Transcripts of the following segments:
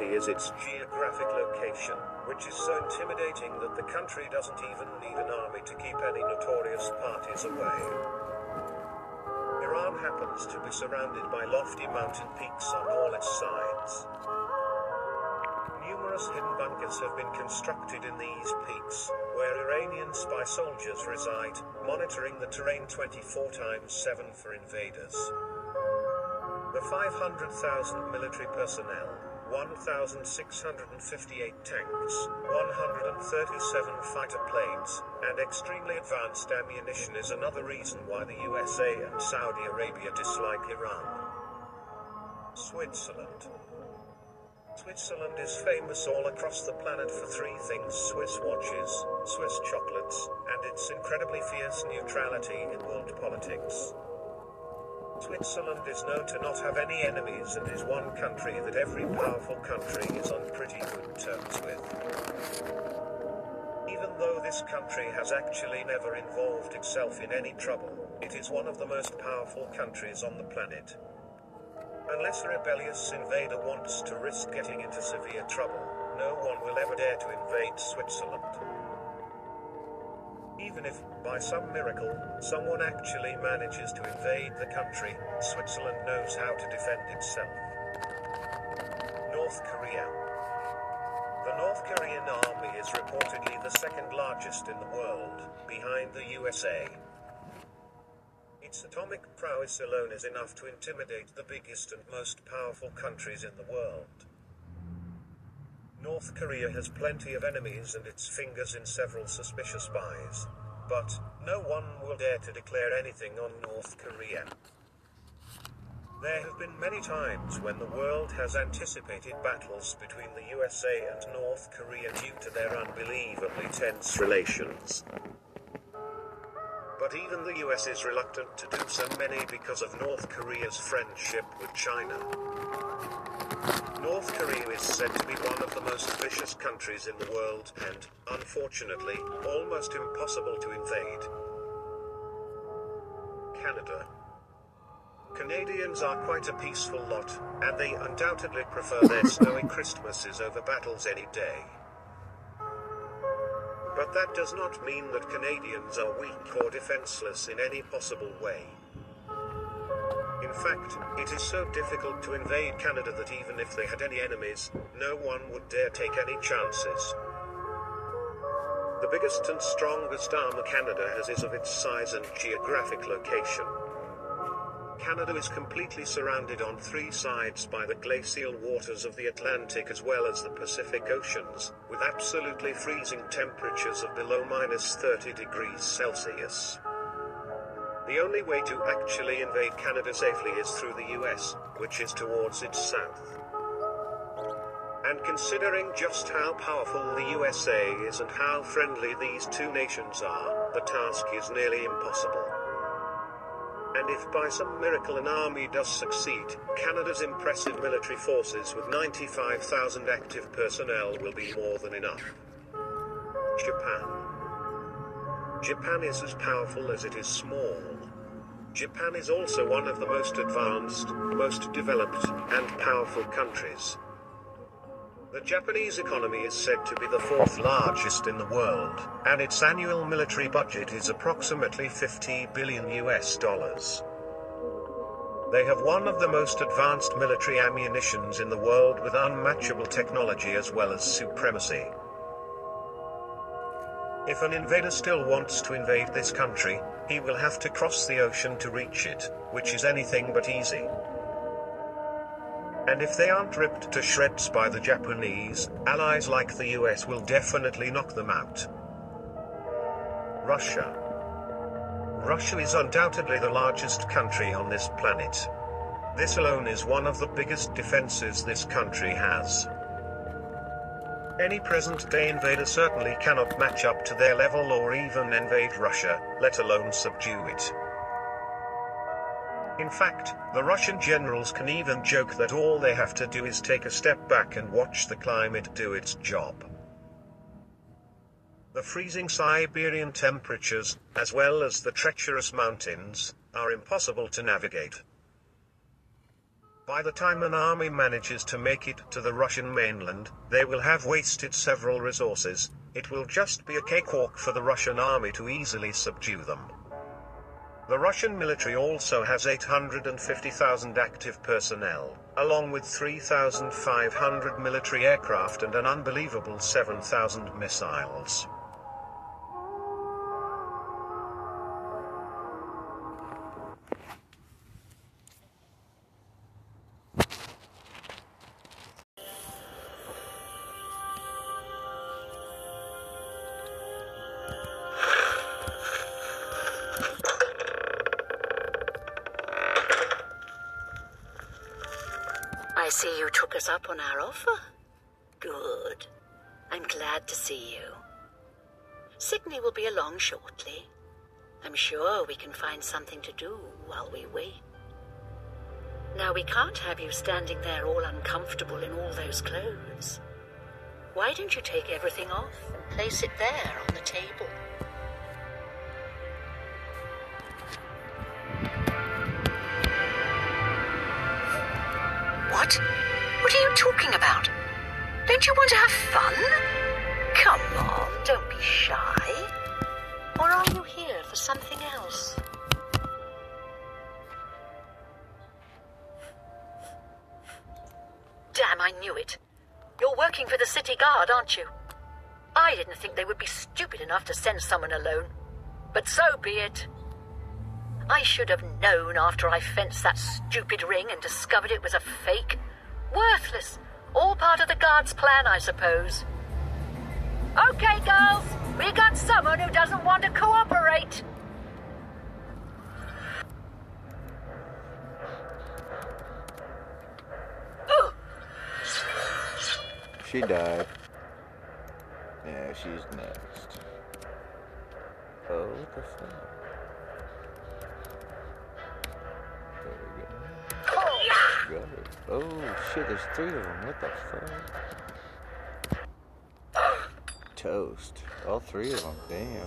Is its geographic location, which is so intimidating that the country doesn't even need an army to keep any notorious parties away. Iran happens to be surrounded by lofty mountain peaks on all its sides. Numerous hidden bunkers have been constructed in these peaks, where Iranian spy soldiers reside, monitoring the terrain 24 times 7 for invaders. The 500,000 military personnel, 1,658 tanks, 137 fighter planes, and extremely advanced ammunition is another reason why the USA and Saudi Arabia dislike Iran. Switzerland. Switzerland is famous all across the planet for three things Swiss watches, Swiss chocolates, and its incredibly fierce neutrality in world politics. Switzerland is known to not have any enemies and is one country that every powerful country is on pretty good terms with. Even though this country has actually never involved itself in any trouble, it is one of the most powerful countries on the planet. Unless a rebellious invader wants to risk getting into severe trouble, no one will ever dare to invade Switzerland. Even if, by some miracle, someone actually manages to invade the country, Switzerland knows how to defend itself. North Korea. The North Korean army is reportedly the second largest in the world, behind the USA. Its atomic prowess alone is enough to intimidate the biggest and most powerful countries in the world. North Korea has plenty of enemies and its fingers in several suspicious spies. But, no one will dare to declare anything on North Korea. There have been many times when the world has anticipated battles between the USA and North Korea due to their unbelievably tense relations. But even the US is reluctant to do so many because of North Korea's friendship with China. North Korea is said to be one of the most vicious countries in the world and, unfortunately, almost impossible to invade. Canada. Canadians are quite a peaceful lot, and they undoubtedly prefer their snowy Christmases over battles any day. But that does not mean that Canadians are weak or defenseless in any possible way. In fact, it is so difficult to invade Canada that even if they had any enemies, no one would dare take any chances. The biggest and strongest armor Canada has is of its size and geographic location. Canada is completely surrounded on three sides by the glacial waters of the Atlantic as well as the Pacific Oceans, with absolutely freezing temperatures of below minus 30 degrees Celsius. The only way to actually invade Canada safely is through the US, which is towards its south. And considering just how powerful the USA is and how friendly these two nations are, the task is nearly impossible. And if by some miracle an army does succeed, Canada's impressive military forces with 95,000 active personnel will be more than enough. Japan. Japan is as powerful as it is small. Japan is also one of the most advanced, most developed, and powerful countries. The Japanese economy is said to be the fourth largest in the world, and its annual military budget is approximately 50 billion US dollars. They have one of the most advanced military ammunitions in the world with unmatchable technology as well as supremacy. If an invader still wants to invade this country, he will have to cross the ocean to reach it, which is anything but easy. And if they aren't ripped to shreds by the Japanese, allies like the US will definitely knock them out. Russia. Russia is undoubtedly the largest country on this planet. This alone is one of the biggest defenses this country has. Any present day invader certainly cannot match up to their level or even invade Russia, let alone subdue it. In fact, the Russian generals can even joke that all they have to do is take a step back and watch the climate do its job. The freezing Siberian temperatures, as well as the treacherous mountains, are impossible to navigate. By the time an army manages to make it to the Russian mainland, they will have wasted several resources, it will just be a cakewalk for the Russian army to easily subdue them. The Russian military also has 850,000 active personnel, along with 3,500 military aircraft and an unbelievable 7,000 missiles. Can find something to do while we wait. Now, we can't have you standing there all uncomfortable in all those clothes. Why don't you take everything off and place it there on the table? What? What are you talking about? Don't you want to have fun? Come on, don't be shy. Or are you here for something else? Damn, I knew it. You're working for the city guard, aren't you? I didn't think they would be stupid enough to send someone alone. But so be it. I should have known after I fenced that stupid ring and discovered it was a fake. Worthless. All part of the guard's plan, I suppose. Okay, girls. We got someone who doesn't want to cooperate. Ooh, She died. Yeah, she's next. Oh, what the fuck? There we go. Got it. Oh shit, there's three of them. What the fuck? Toast. All three of them. Damn.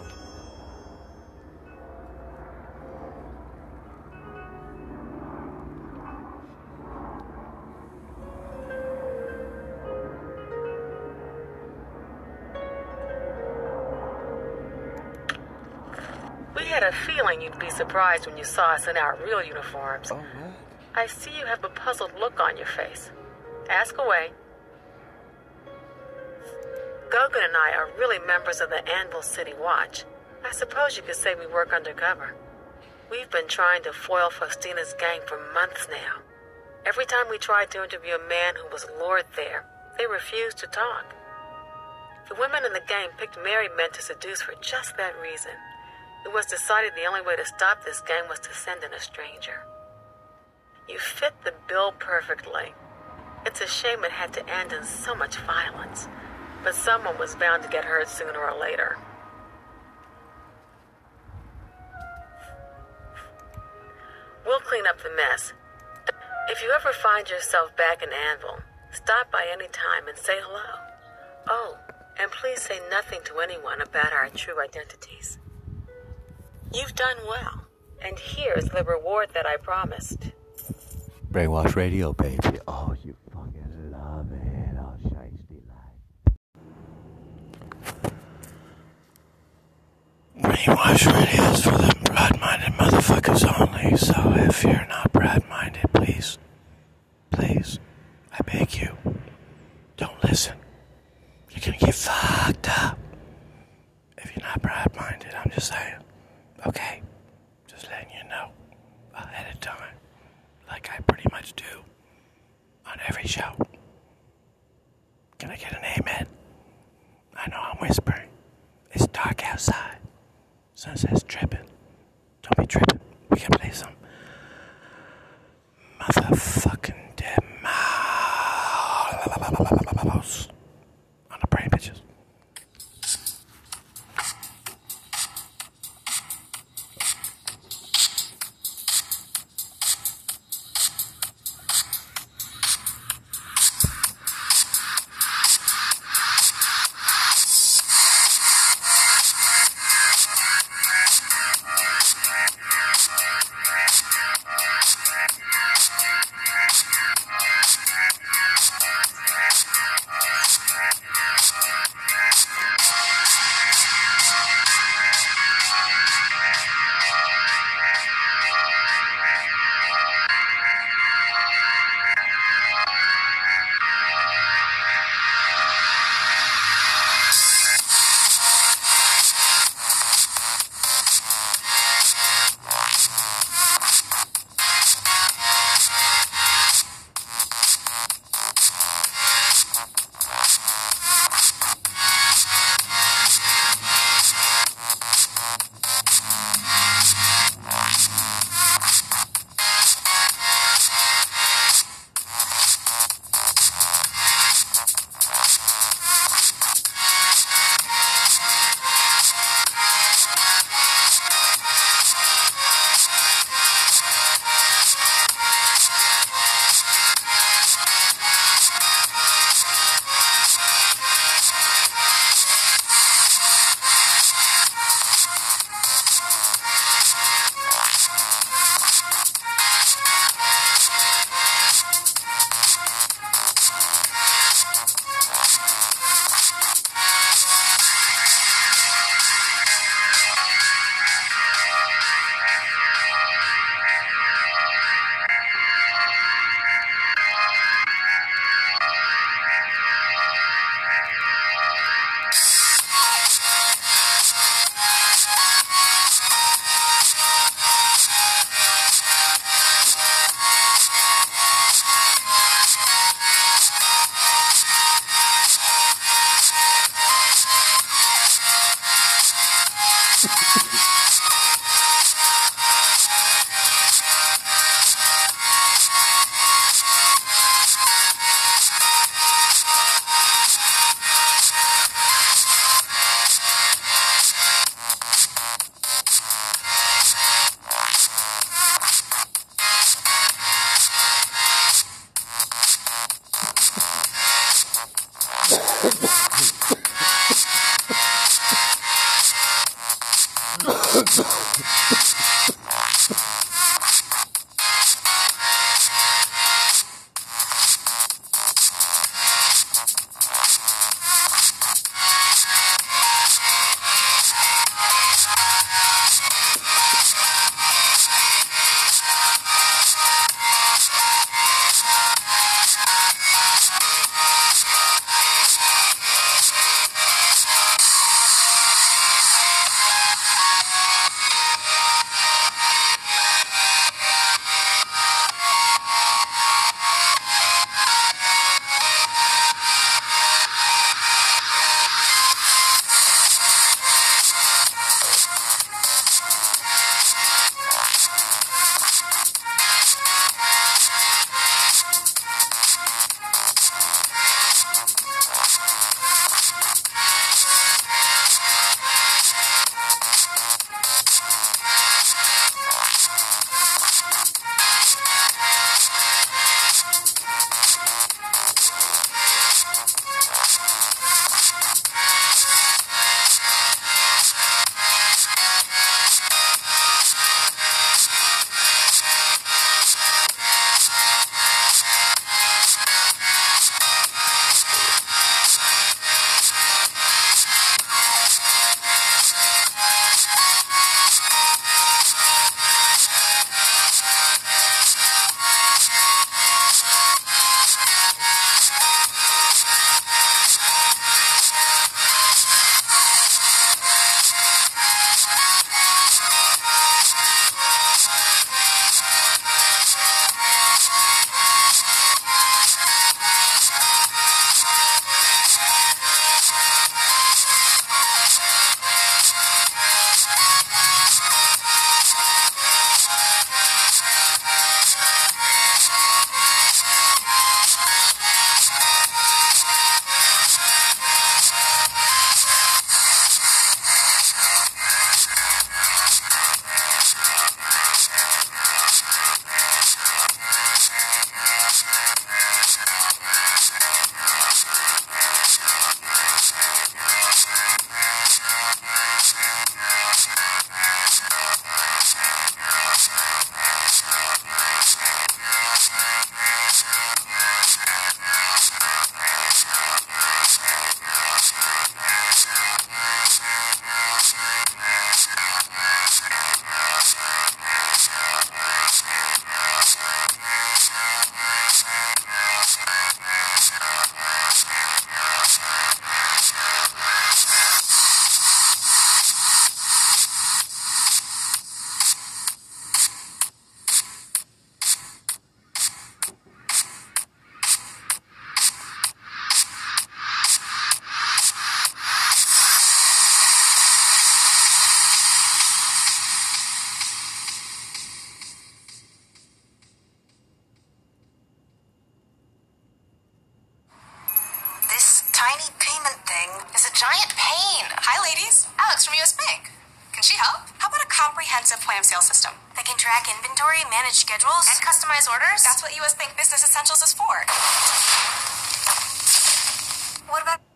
We had a feeling you'd be surprised when you saw us in our real uniforms. Oh? I see you have a puzzled look on your face. Ask away. Gogan and I are really members of the Anvil City Watch. I suppose you could say we work undercover. We've been trying to foil Faustina's gang for months now. Every time we tried to interview a man who was lured there, they refused to talk. The women in the gang picked married men to seduce for just that reason. It was decided the only way to stop this gang was to send in a stranger. You fit the bill perfectly. It's a shame it had to end in so much violence, but someone was bound to get hurt sooner or later. We'll clean up the mess. If you ever find yourself back in Anvil, stop by any time and say hello. Oh, and please say nothing to anyone about our true identities. You've done well, and here's the reward that I promised. Brainwash Radio, baby. Oh, you fucking love it. Oh, shiesty life. Brainwash is for the broad-minded motherfuckers only, so if you're not broad-minded, please, please, I beg you, don't listen. You're gonna get fucked up. If you're not broad-minded, I'm just saying. Okay? Just letting you know ahead of time, like I pretty much do on every show. Can I get an amen? I know I'm whispering. It's dark outside. Sunset's tripping. Don't be tripping. We can play some motherfucking dead mouse on the brain bitches. Comprehensive point of sale system that can track inventory, manage schedules, and customize orders? That's what US Bank Business Essentials is for. What about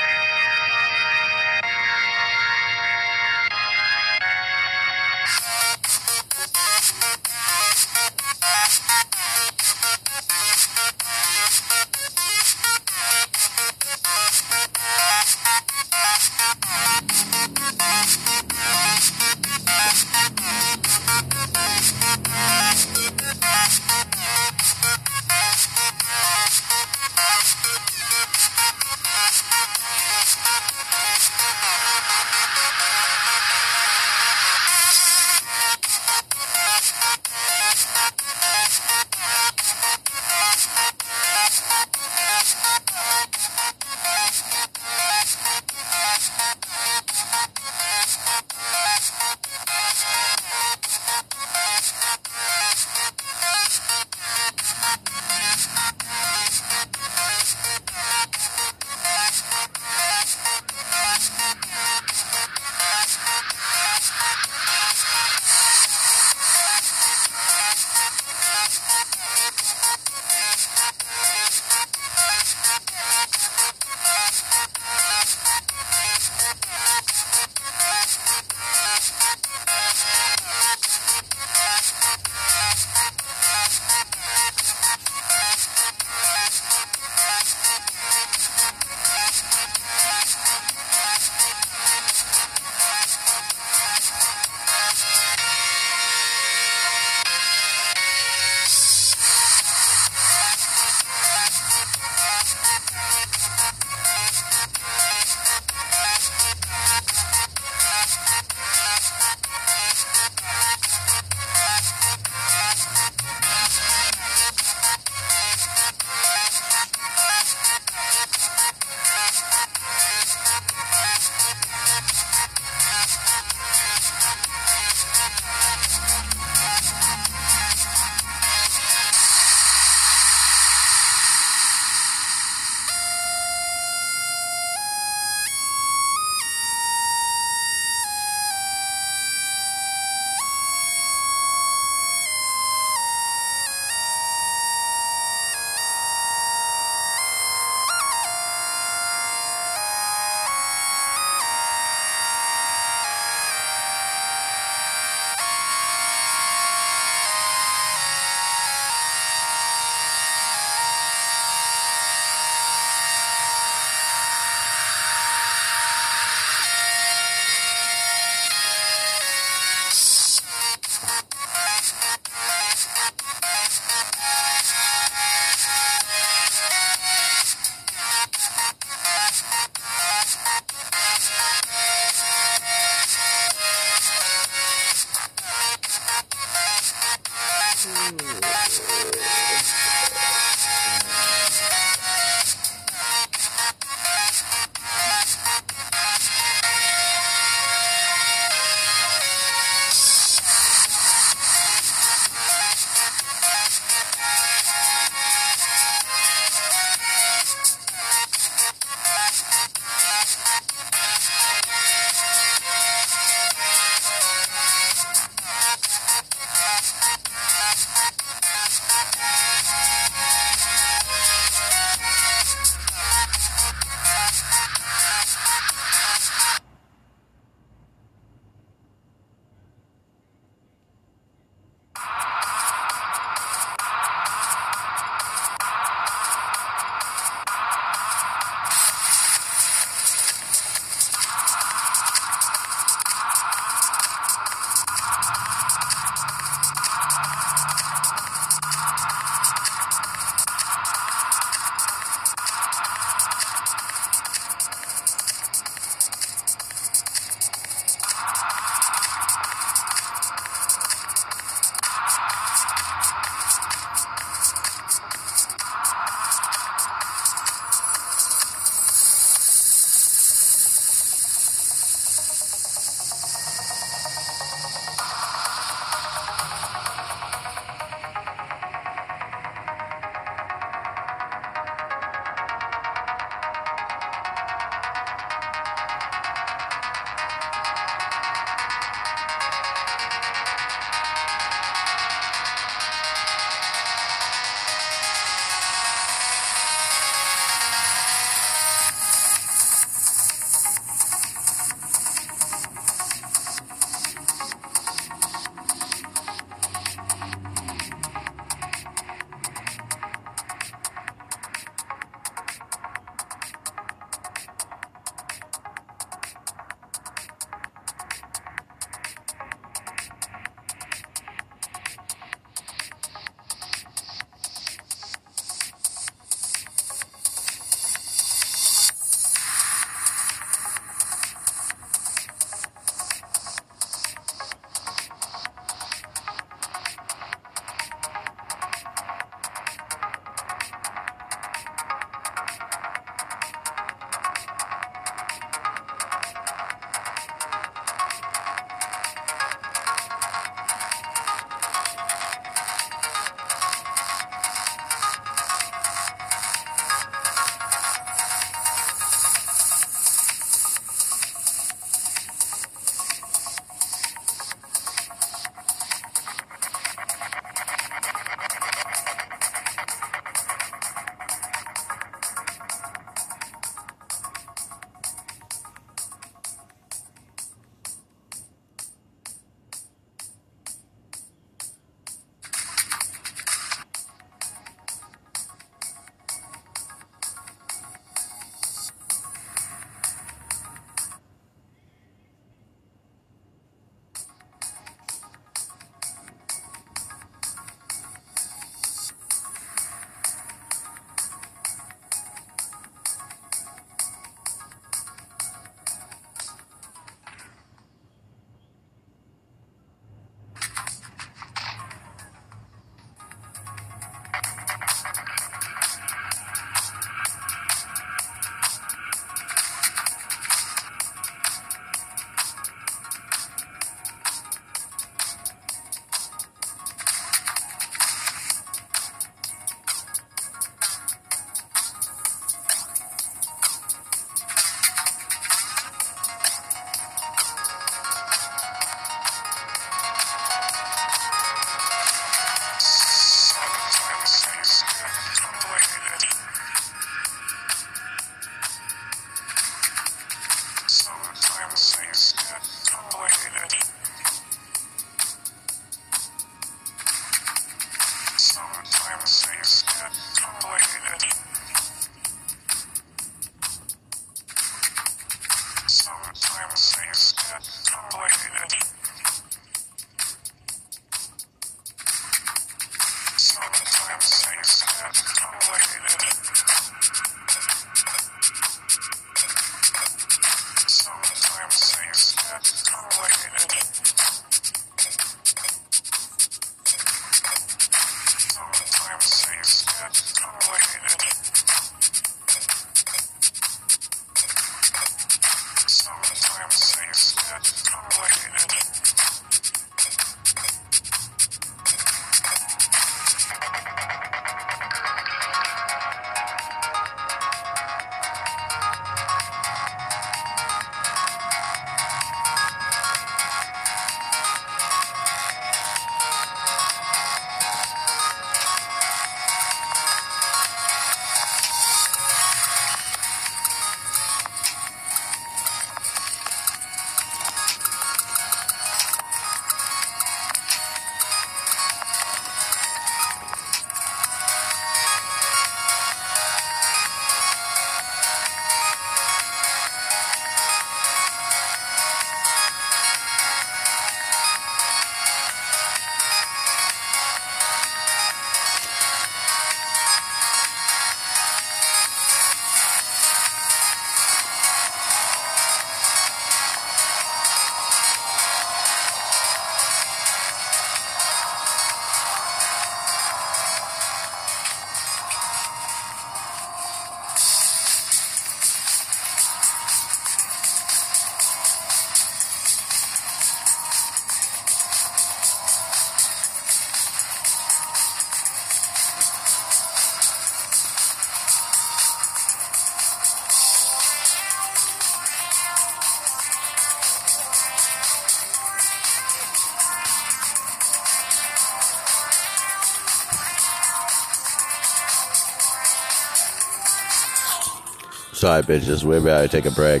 Sorry, bitches. We're about to take a break.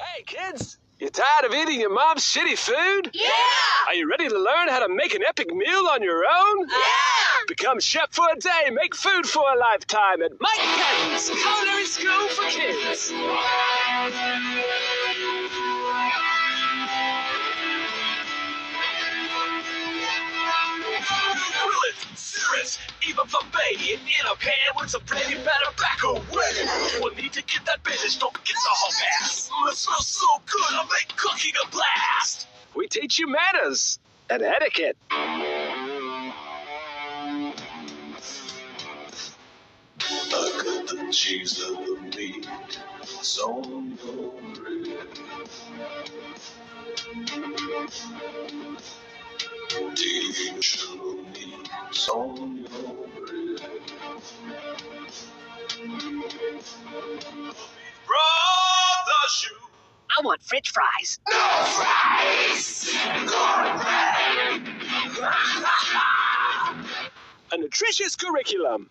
Hey, kids! You tired of eating your mom's shitty food? Yeah! Are you ready to learn how to make an epic meal on your own? Yeah! Become chef for a day, make food for a lifetime at Mike Patton's Culinary School for Kids. Cirrus, even Bombay in a pan with some you better back away. We'll need to get that business, don't forget the whole pass. It smells so good, I'll make cooking a blast. We teach you manners and etiquette. I got the cheese of the meat, your bread. Teach me, it's on. Brother shoe. I want french fries. No fries! Cornbread! A nutritious curriculum.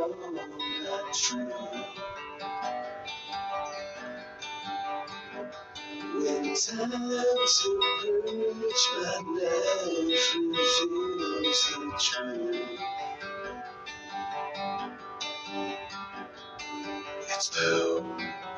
When time to purge my life reveals the truth. It's down.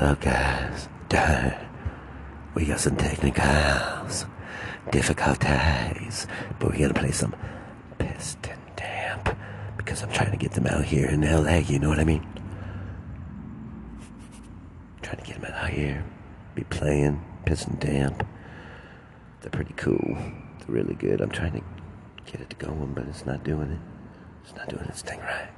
up, guys? We got some technicals, difficulties, but we gotta play some piston damp because I'm trying to get them out here in LA, you know what I mean? Trying to get them out here, be playing piston damp. They're pretty cool, they're really good. I'm trying to get it going, but it's not doing it. It's not doing its thing right.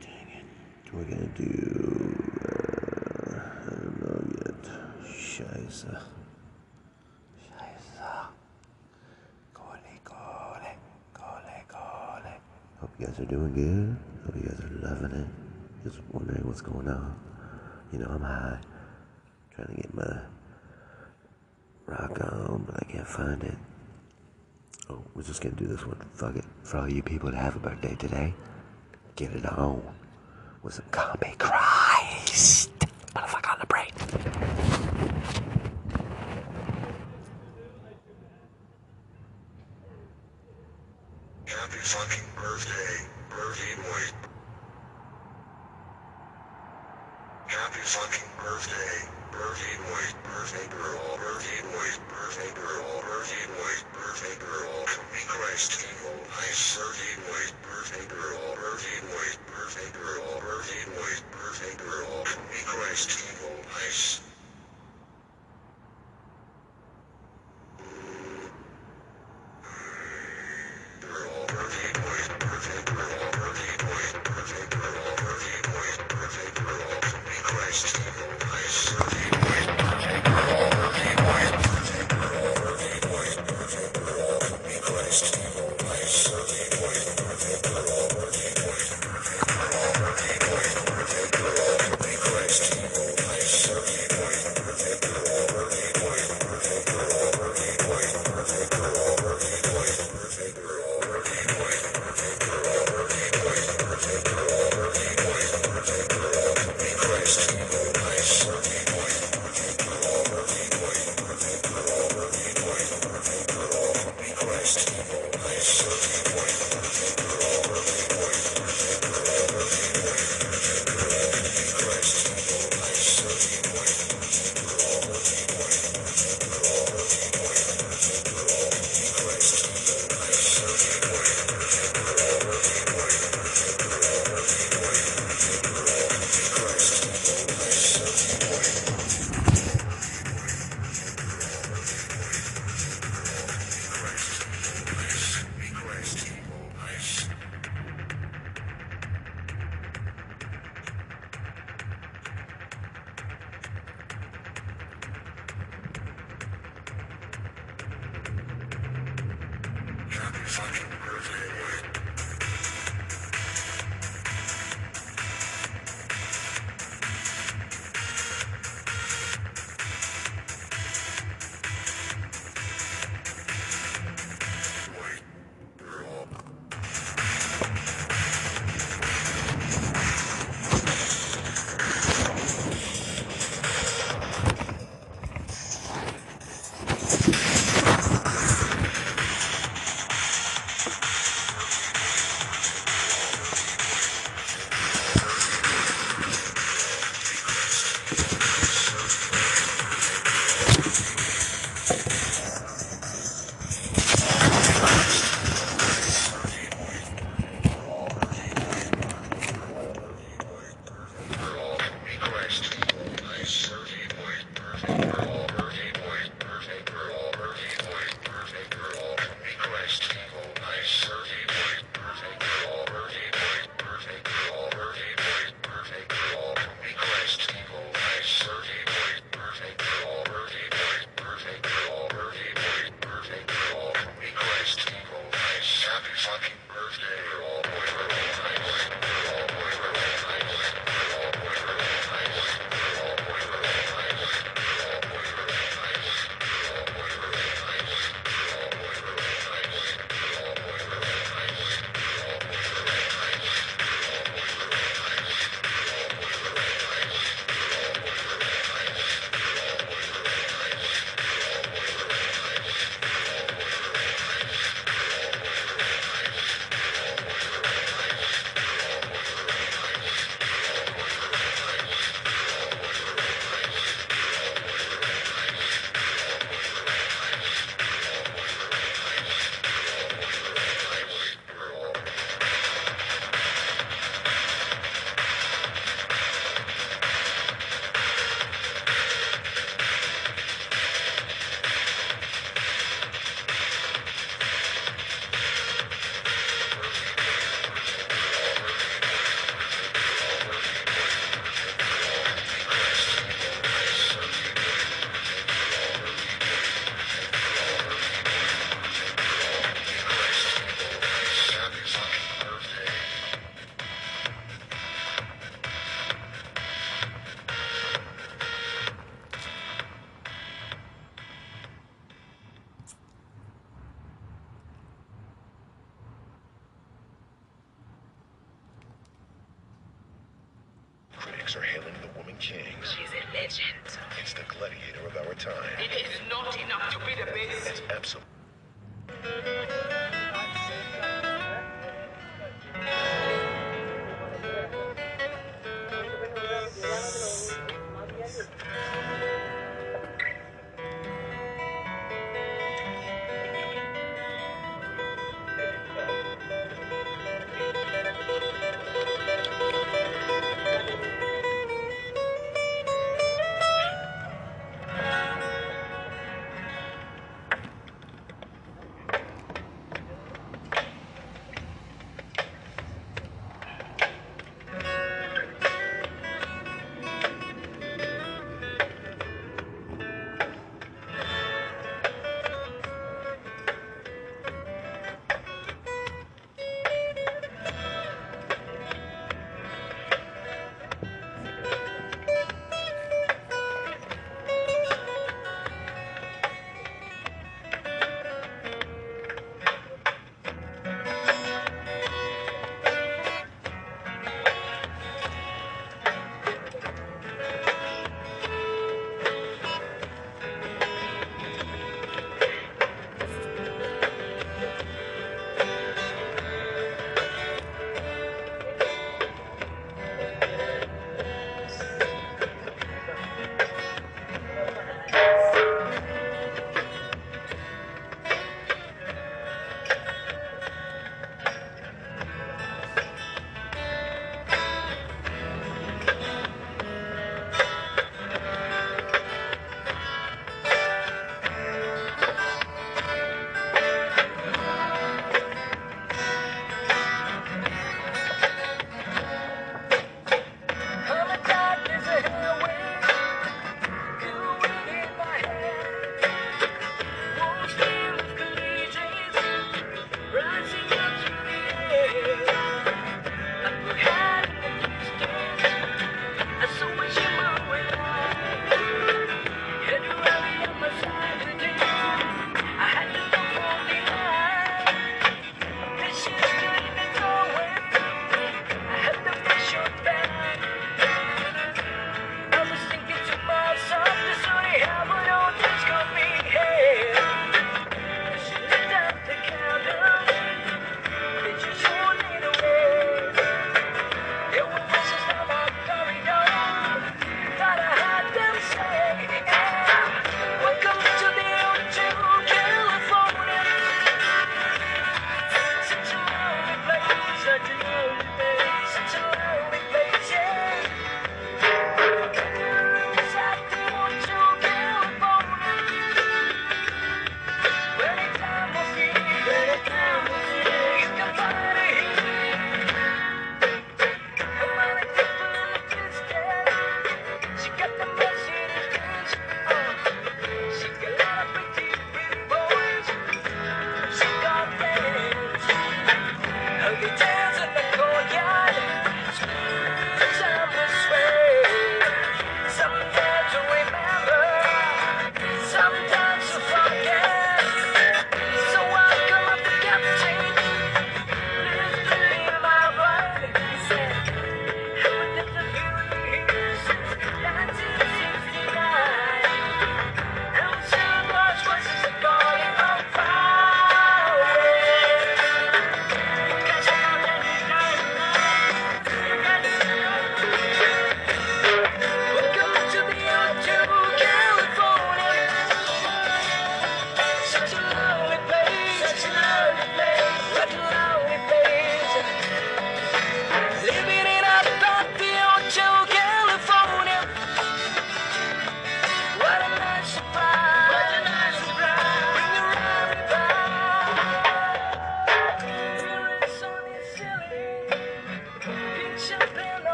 Dang it. We're gonna do. Uh, I don't know yet. Scheiße. Scheiße. Gole, gole. Gole, gole. Hope you guys are doing good. Hope you guys are loving it. Just wondering what's going on. You know, I'm high. Trying to get my rock on, but I can't find it. Oh, we're just gonna do this one. Fuck it. For all you people that have a birthday today. Get it on with some Kame Cry.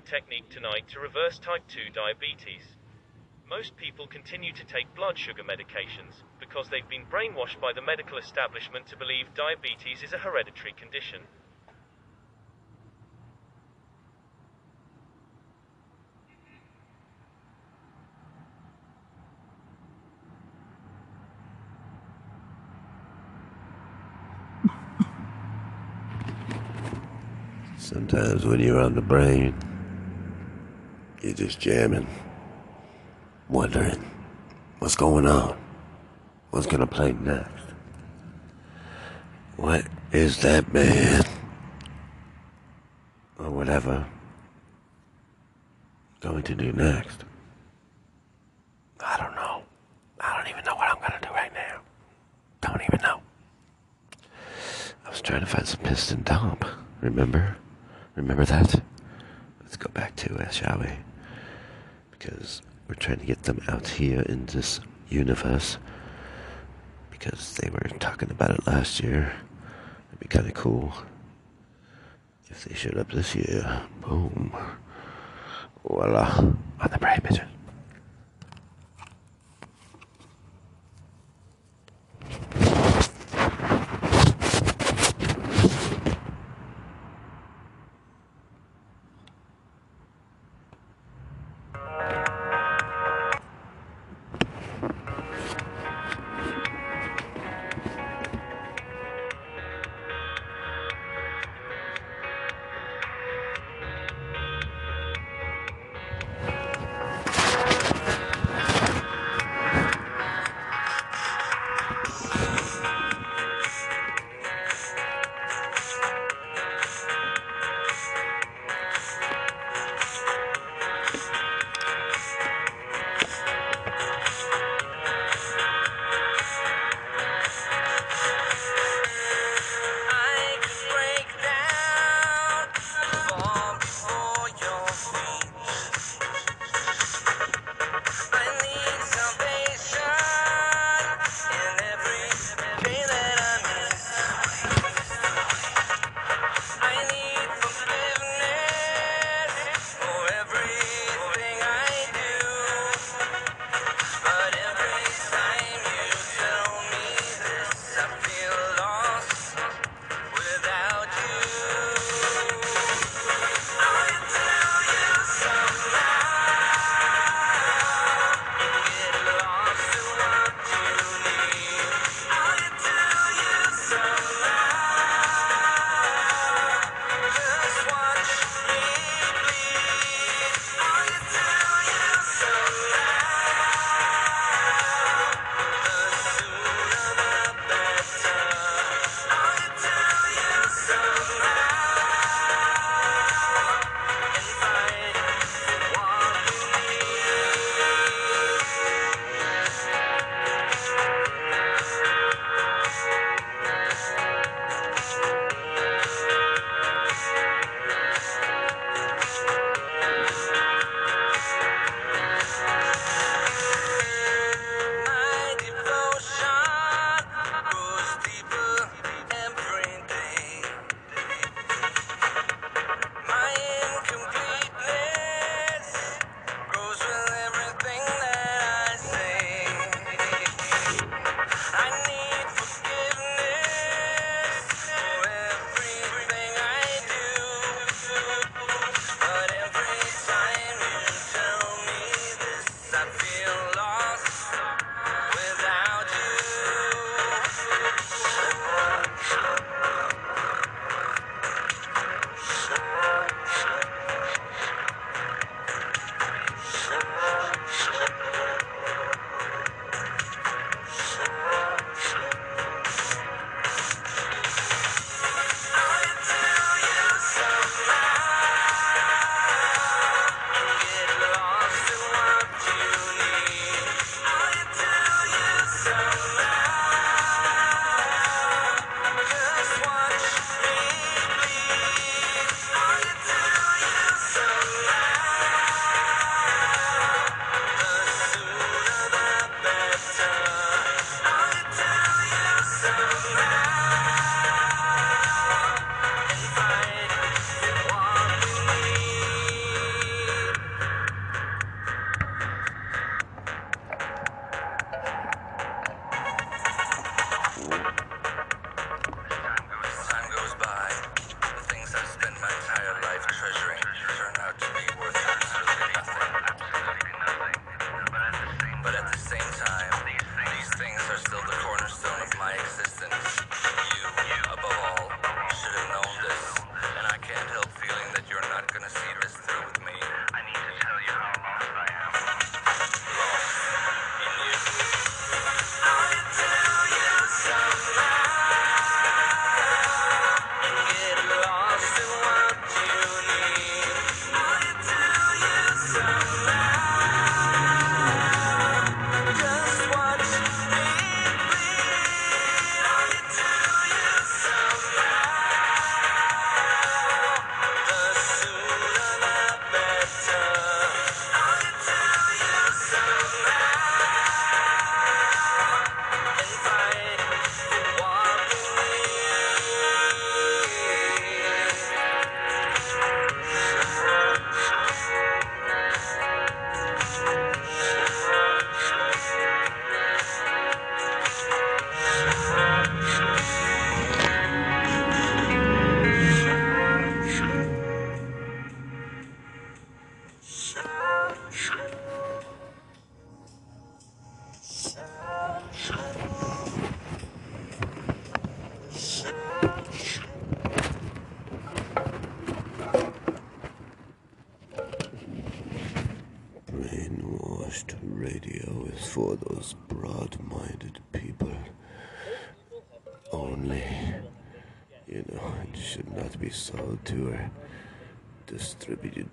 10 second technique tonight to reverse type 2 diabetes. Most people continue to take blood sugar medications because they've been brainwashed by the medical establishment to believe diabetes is a hereditary condition. Sometimes when you're on the brain, you're just jamming, wondering what's going on, what's gonna play next. What is that man? Or whatever going to do next? I don't know. I don't even know what I'm gonna do right now. Don't even know. I was trying to find some piston dump. Remember? Remember that? Let's go back to it, shall we? Because we're trying to get them out here in this universe. Because they were talking about it last year. It'd be kind of cool if they showed up this year. Boom. Voila. On the brain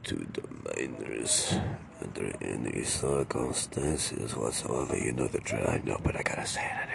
to the miners under any circumstances whatsoever. You know the truth. I know, but I gotta say it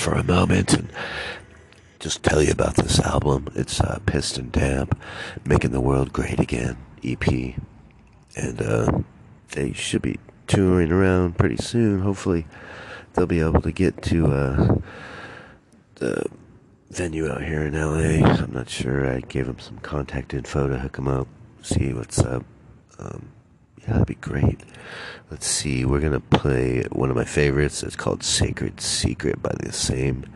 for a moment and just tell you about this album. It's uh, Piston Damp, Making the World Great Again EP. And uh, they should be touring around pretty soon. Hopefully, they'll be able to get to uh, the venue out here in LA. I'm not sure. I gave them some contact info to hook them up, see what's up. Um, that'd be great. Let's see. We're gonna play one of my favorites. It's called "Sacred Secret" by the same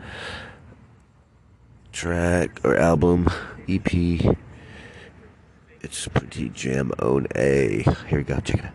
track or album EP. It's pretty jam own A. Here we go. Check it out.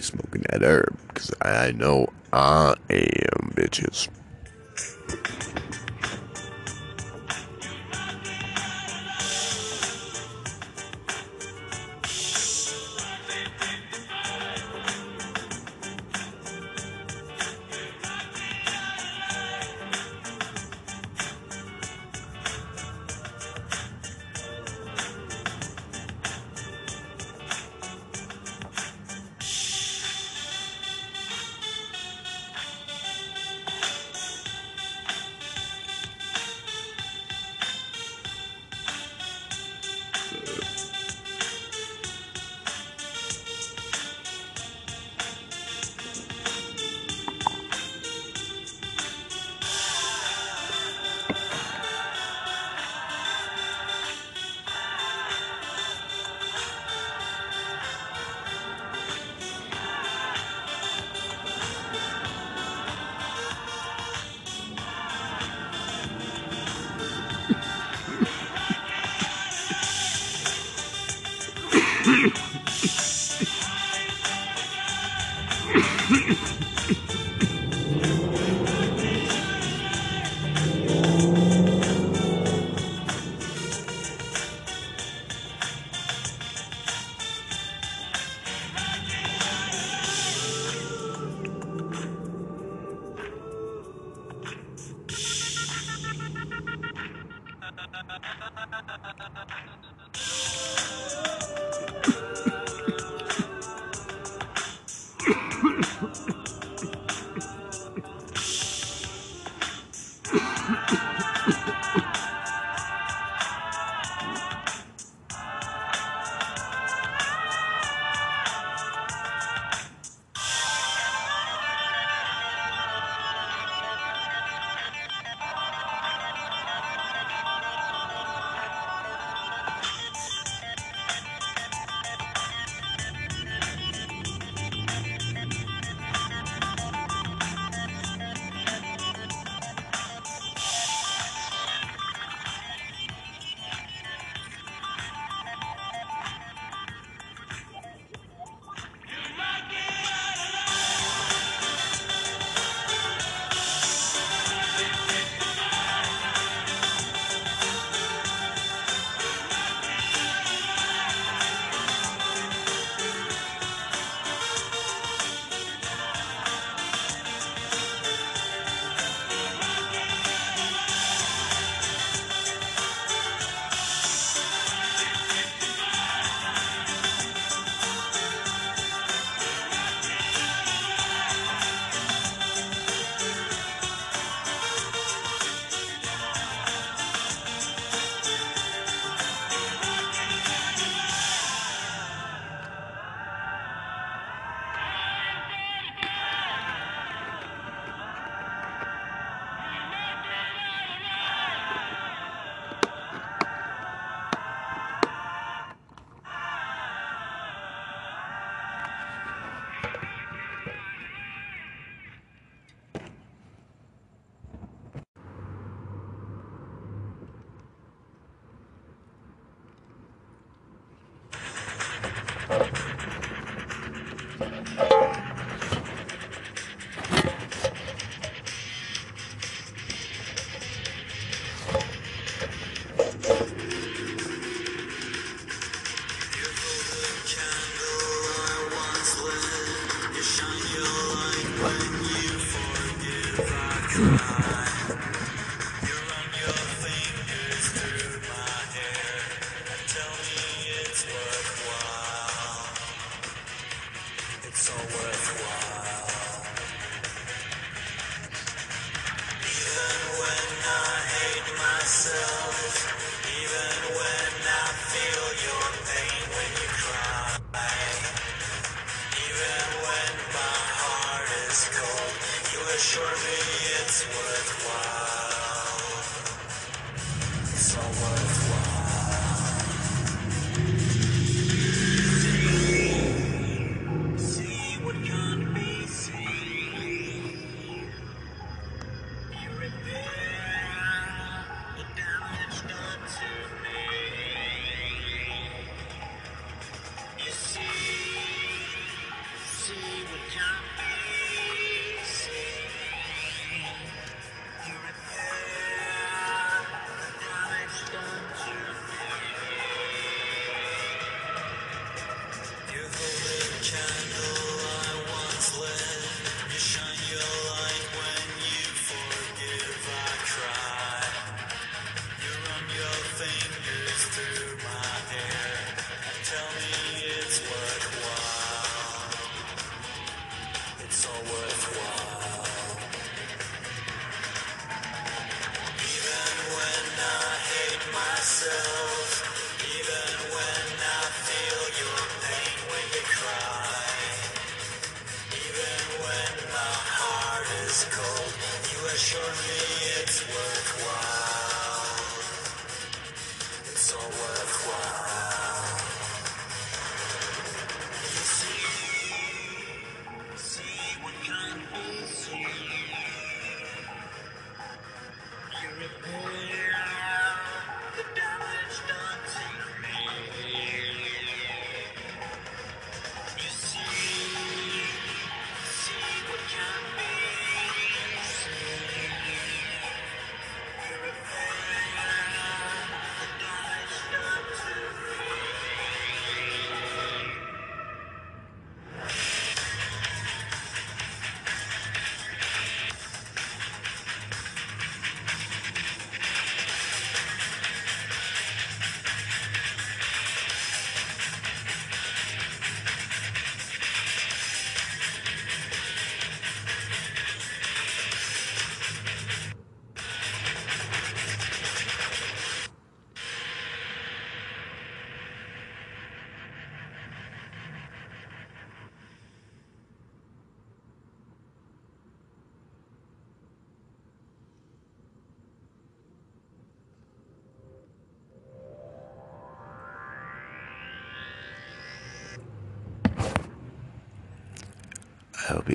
Smoking that herb, because I know I am, bitches.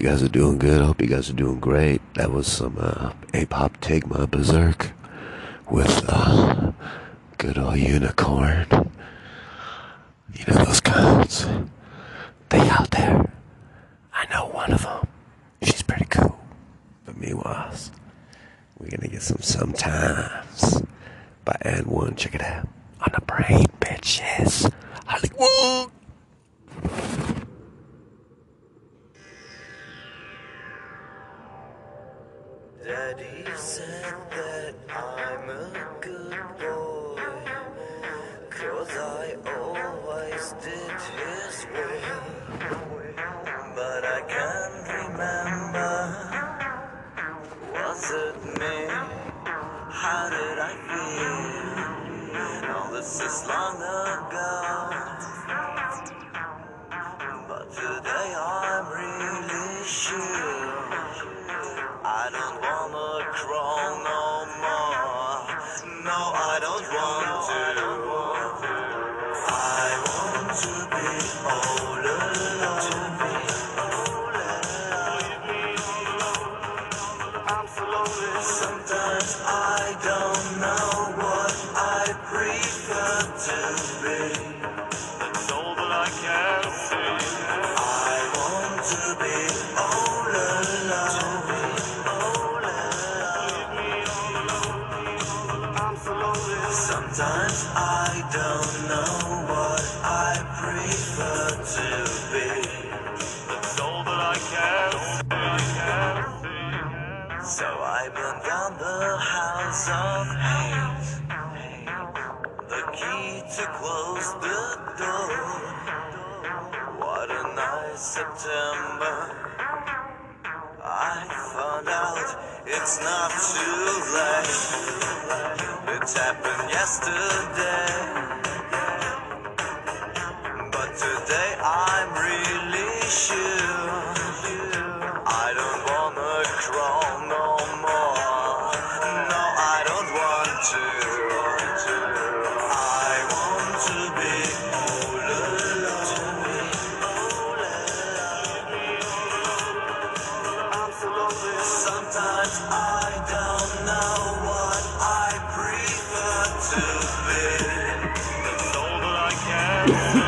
guys are doing good. I hope you guys are doing great. That was some uh, Apoptygma Berzerk with uh, good old unicorn. You know those kinds. They out there. I know one of them. She's pretty cool. But meanwhile, we're gonna get some sometimes by and one. Check it out on the brain, bitches. Yeah.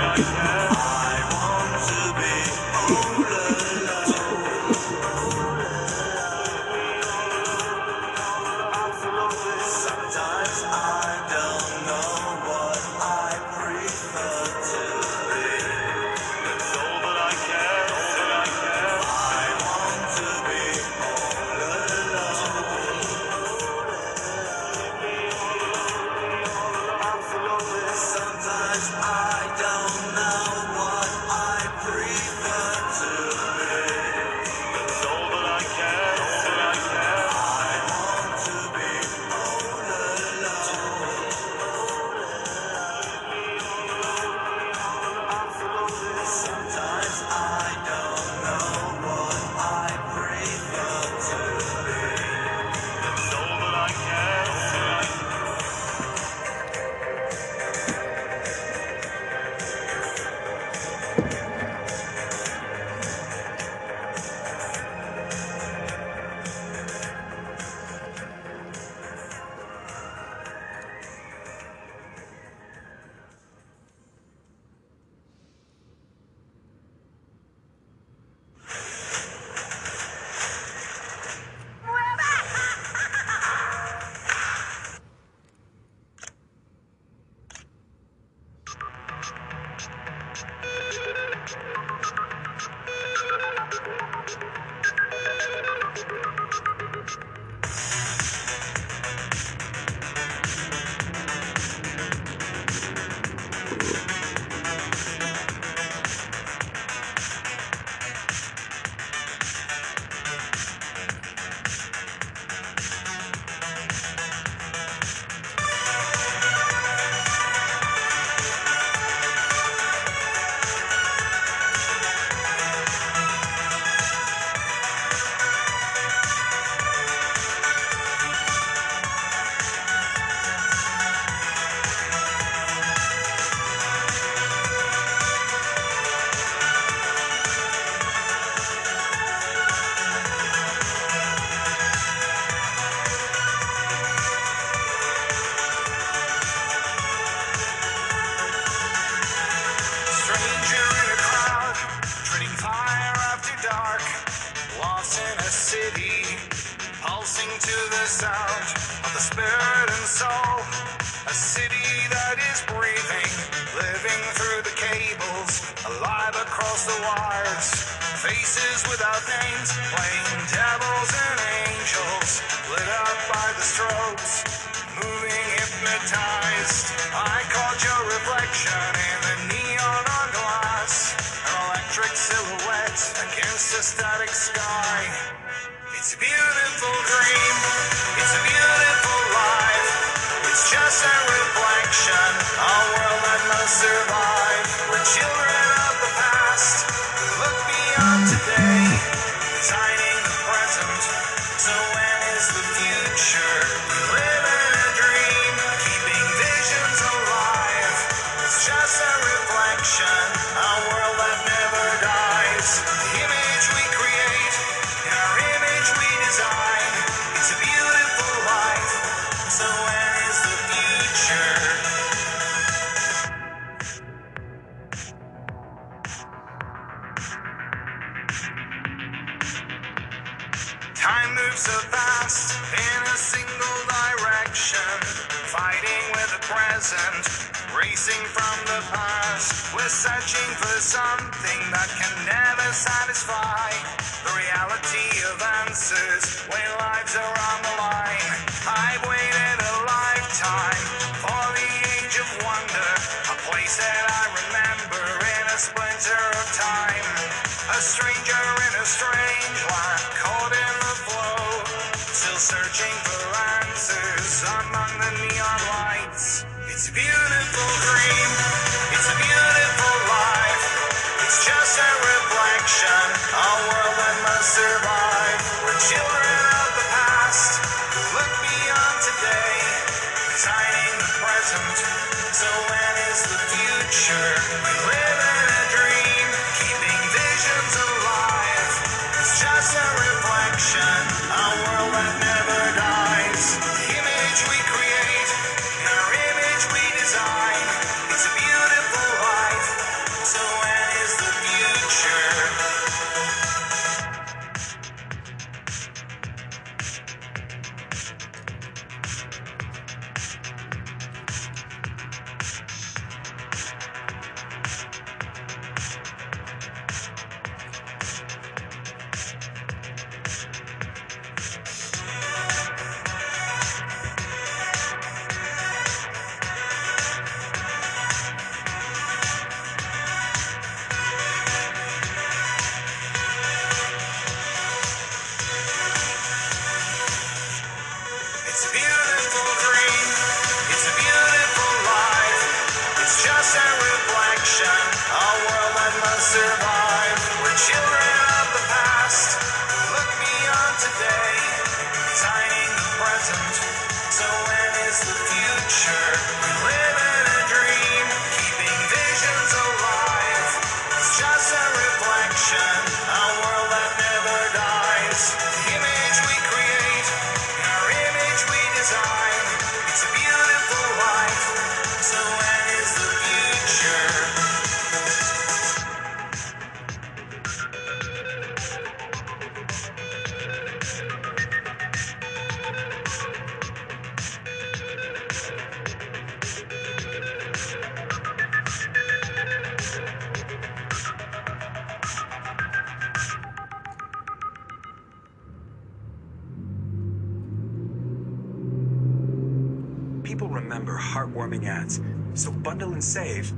People remember heartwarming ads, so bundle and save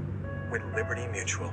with Liberty Mutual.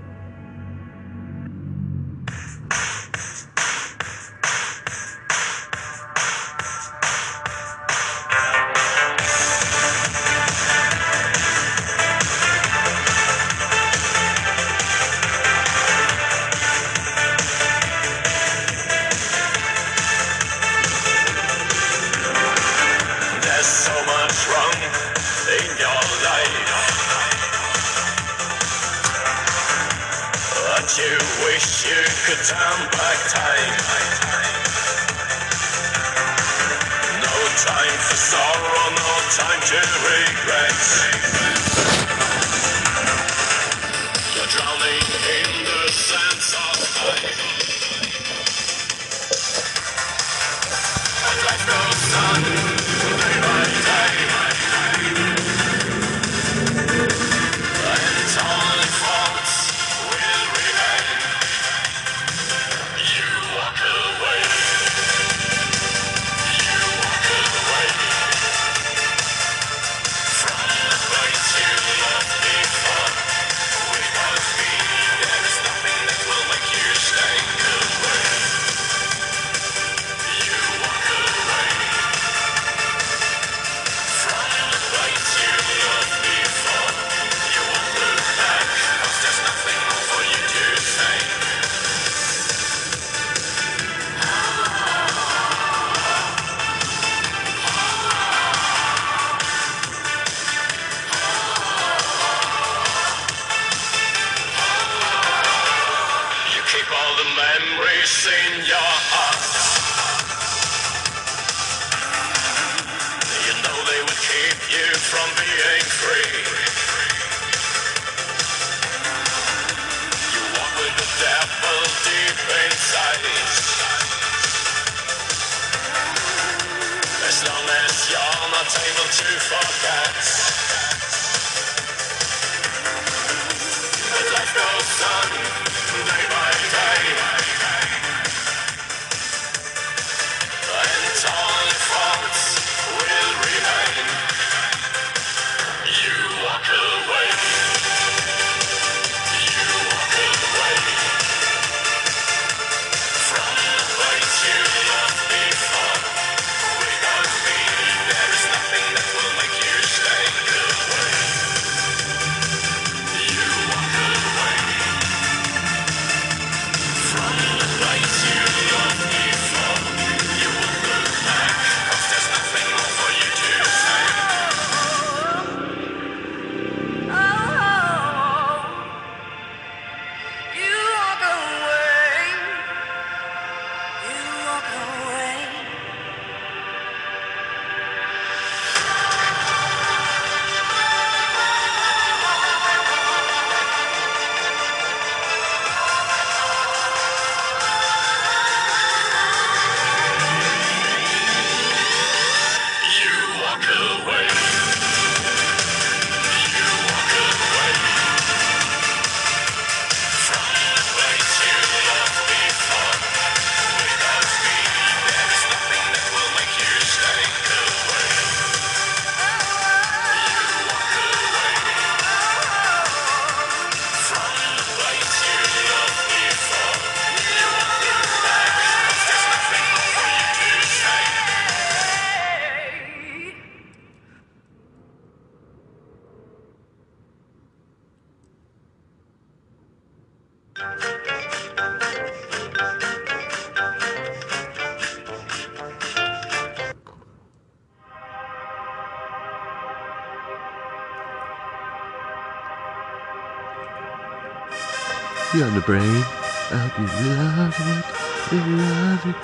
You on the brain? I hope you're loving it. Loving it.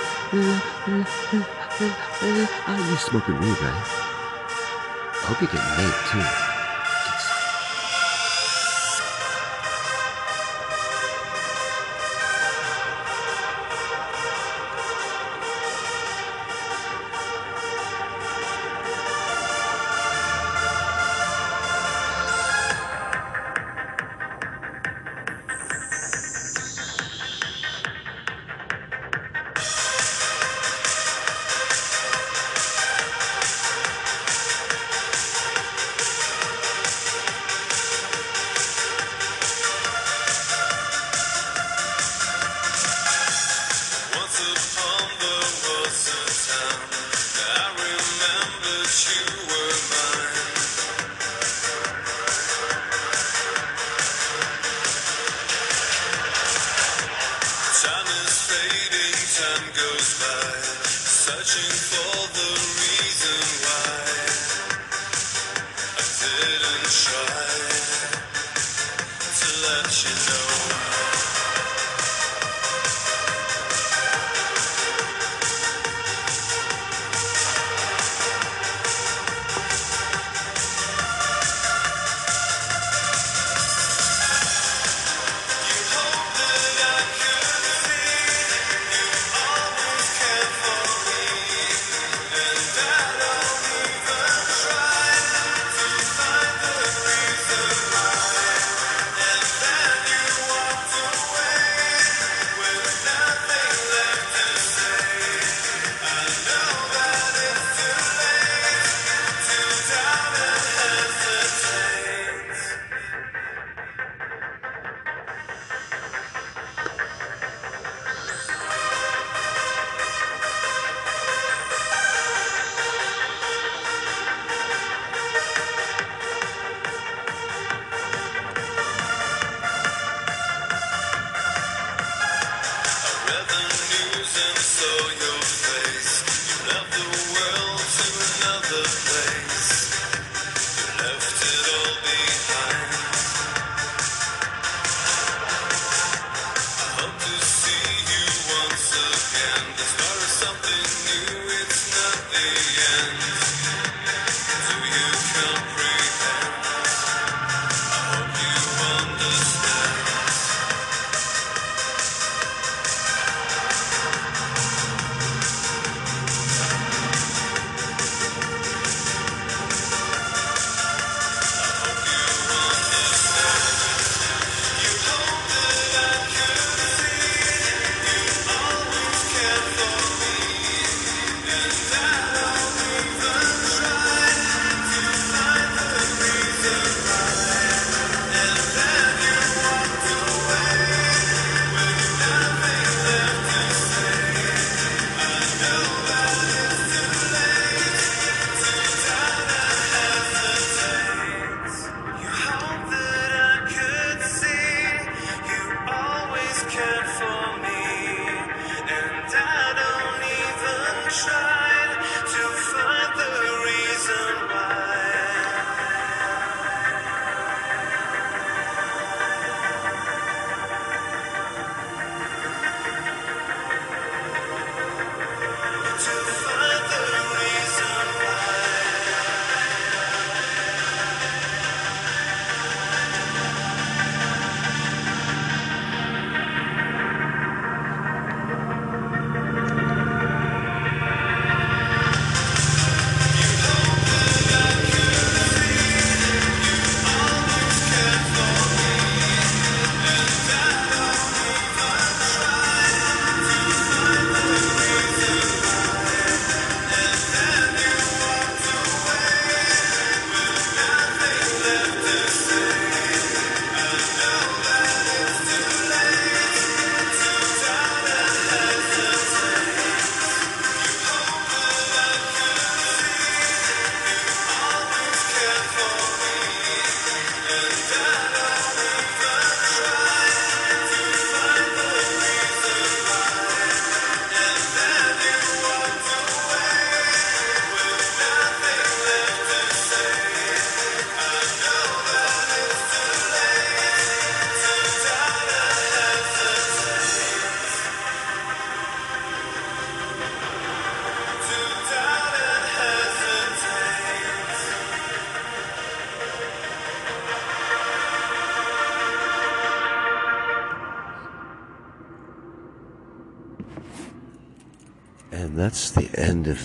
Oh, you're smoking weed, right? I hope you're getting laid too.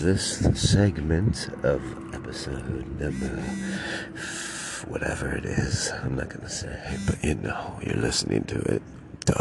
This segment of episode number whatever it is. I'm not gonna say, but you know, you're listening to it. You're